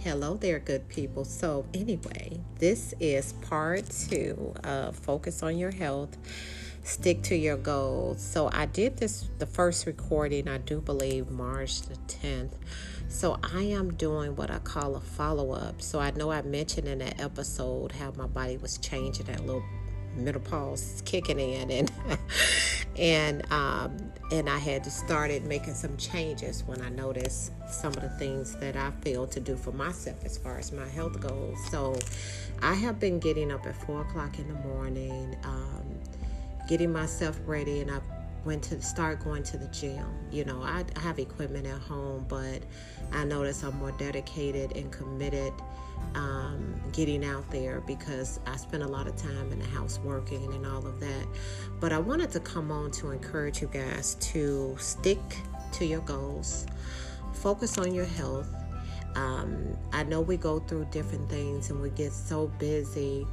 Hello there, good people. So, anyway, this is part two Focus on Your Health, Stick to Your Goals. So, I did this, the first recording, I do believe, March the 10th. So, I am doing what I call a follow up. So, I know I mentioned in that episode how my body was changing, that little menopause kicking in, and and um, and I had to started making some changes when I noticed some of the things that I failed to do for myself as far as my health goes. So I have been getting up at four o'clock in the morning, um, getting myself ready, and I went to start going to the gym. You know, I, I have equipment at home, but I notice I'm more dedicated and committed um, getting out there because I spend a lot of time in the house working and all of that. But I wanted to come on to encourage you guys to stick to your goals, focus on your health. Um, I know we go through different things and we get so busy,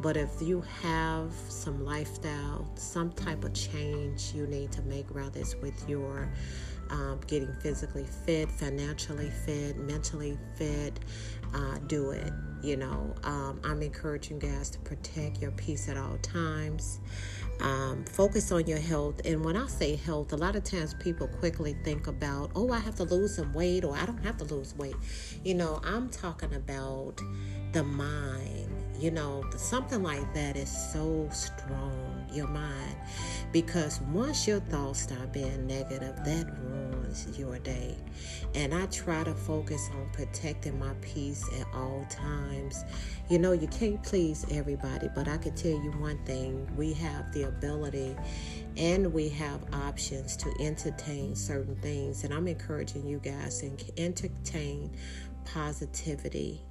but if you have some lifestyle, some type of change you need to make, whether it's with your um, getting physically fit, financially fit, mentally fit, uh, do it. You know, um, I'm encouraging guys to protect your peace at all times. Um, focus on your health. And when I say health, a lot of times people quickly think about, oh, I have to lose some weight or I don't have to lose weight. You know, I'm talking about the mind. You know, something like that is so strong, your mind. Because once your thoughts start being negative, that ruins your day. And I try to focus on protecting my peace at all times. You know, you can't please everybody, but I can tell you one thing we have the ability and we have options to entertain certain things. And I'm encouraging you guys to entertain positivity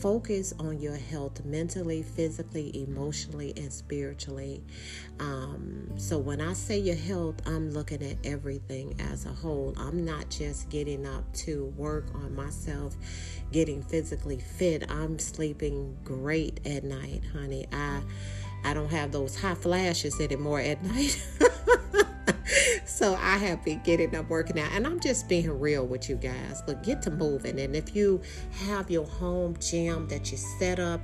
Focus on your health mentally, physically, emotionally, and spiritually. Um, so, when I say your health, I'm looking at everything as a whole. I'm not just getting up to work on myself, getting physically fit. I'm sleeping great at night, honey. I I don't have those hot flashes anymore at night. So I have been getting up working out, and I'm just being real with you guys. But get to moving, and if you have your home gym that you set up,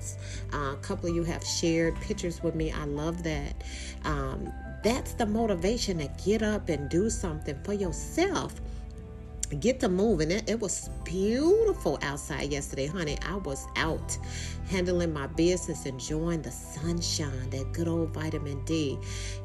uh, a couple of you have shared pictures with me. I love that. Um, that's the motivation to get up and do something for yourself get to moving. It, it was beautiful outside yesterday, honey. I was out handling my business, enjoying the sunshine, that good old vitamin D.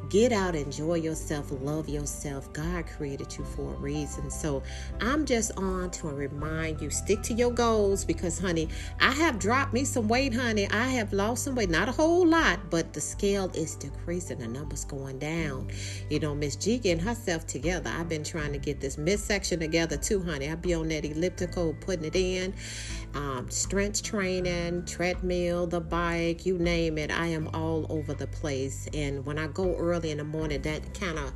Get out, enjoy yourself, love yourself. God created you for a reason. So I'm just on to remind you stick to your goals because, honey, I have dropped me some weight, honey. I have lost some weight, not a whole lot, but the scale is decreasing, the numbers going down. You know, Miss G getting herself together. I've been trying to get this midsection together too, honey. I be on that elliptical, putting it in, um, strength training, treadmill, the bike, you name it. I am all over the place. And when I go early in the morning, that kind of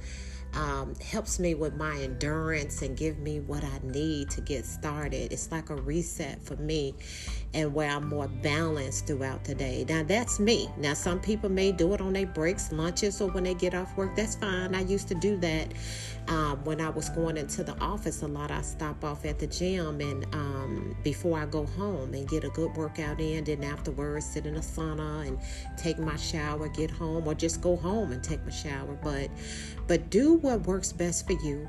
um, helps me with my endurance and give me what I need to get started. It's like a reset for me and where I'm more balanced throughout the day. Now, that's me. Now, some people may do it on their breaks, lunches, or when they get off work. That's fine. I used to do that um, when I was going into the office a lot. I stop off at the gym and um, before I go home and get a good workout in. Then afterwards, sit in a sauna and take my shower, get home, or just go home and take my shower. But, but do what works best for you.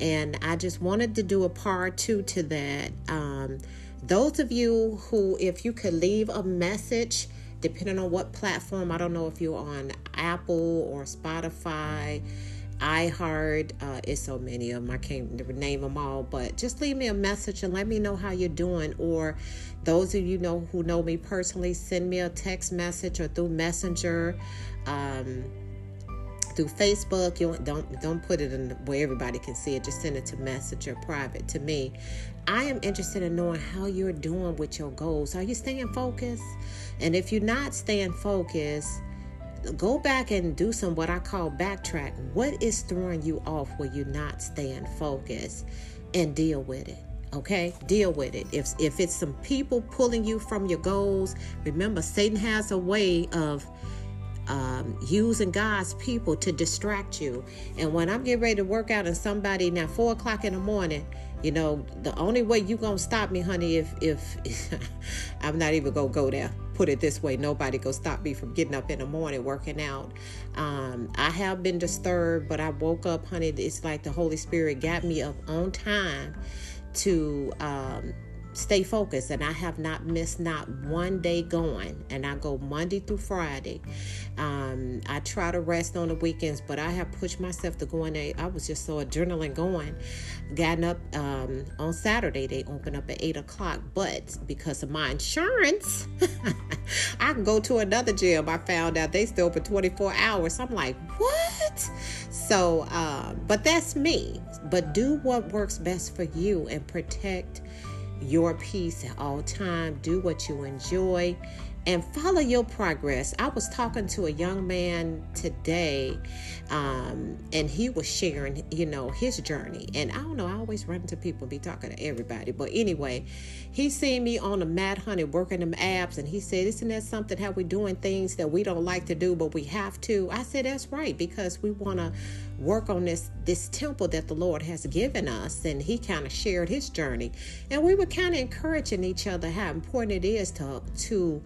And I just wanted to do a part two to that. Um, those of you who, if you could leave a message, depending on what platform, I don't know if you're on Apple or Spotify, iHeart, uh, it's so many of them. I can't name them all, but just leave me a message and let me know how you're doing. Or those of you know who know me personally, send me a text message or through Messenger. Um, through Facebook. You don't don't put it in where everybody can see it. Just send it to Messenger private to me. I am interested in knowing how you're doing with your goals. Are you staying focused? And if you're not staying focused, go back and do some what I call backtrack. What is throwing you off where you're not staying focused and deal with it? okay deal with it if if it's some people pulling you from your goals remember satan has a way of um, using God's people to distract you. And when I'm getting ready to work out and somebody now four o'clock in the morning, you know, the only way you gonna stop me, honey, if if I'm not even gonna go there. Put it this way, nobody gonna stop me from getting up in the morning working out. Um, I have been disturbed, but I woke up, honey. It's like the Holy Spirit got me up on time to um, stay focused and I have not missed not one day going and I go Monday through Friday. Um, I try to rest on the weekends, but I have pushed myself to go in there. I was just so adrenaline going. Gotten up um, on Saturday, they open up at 8 o'clock, but because of my insurance, I can go to another gym. I found out they still open 24 hours. I'm like, what? So, uh, but that's me. But do what works best for you and protect your peace at all time. Do what you enjoy and follow your progress. I was talking to a young man today, um, and he was sharing, you know, his journey. And I don't know, I always run into people, and be talking to everybody. But anyway, he seen me on the mat honey working them abs, and he said, Isn't that something how we doing things that we don't like to do, but we have to? I said, That's right, because we want to work on this this temple that the Lord has given us. And he kind of shared his journey. And we were kind of encouraging each other how important it is to to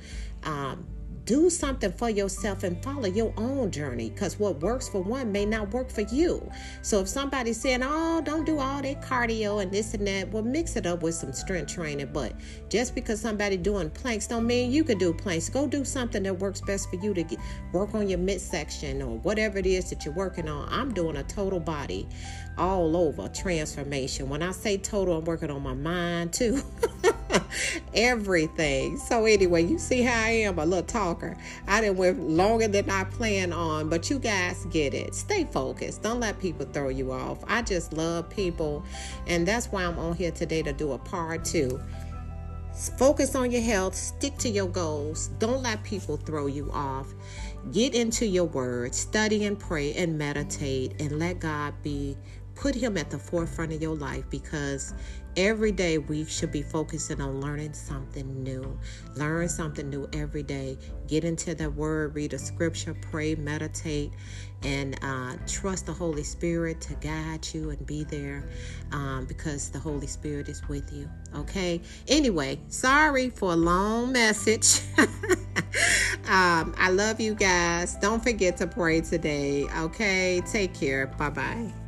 um, do something for yourself and follow your own journey because what works for one may not work for you. So if somebody's saying, Oh, don't do all that cardio and this and that, well, mix it up with some strength training. But just because somebody doing planks don't mean you can do planks. Go do something that works best for you to get, work on your midsection or whatever it is that you're working on. I'm doing a total body all over transformation. When I say total, I'm working on my mind too. Everything. So anyway, you see how I am a little talker. I didn't went longer than I planned on, but you guys get it. Stay focused. Don't let people throw you off. I just love people, and that's why I'm on here today to do a part two. Focus on your health, stick to your goals. Don't let people throw you off. Get into your word, study and pray and meditate, and let God be put him at the forefront of your life because every day we should be focusing on learning something new. Learn something new every day. Get into the word, read a scripture, pray, meditate, and uh, trust the Holy Spirit to guide you and be there um, because the Holy Spirit is with you. Okay. Anyway, sorry for a long message. um, I love you guys. Don't forget to pray today. Okay. Take care. Bye bye.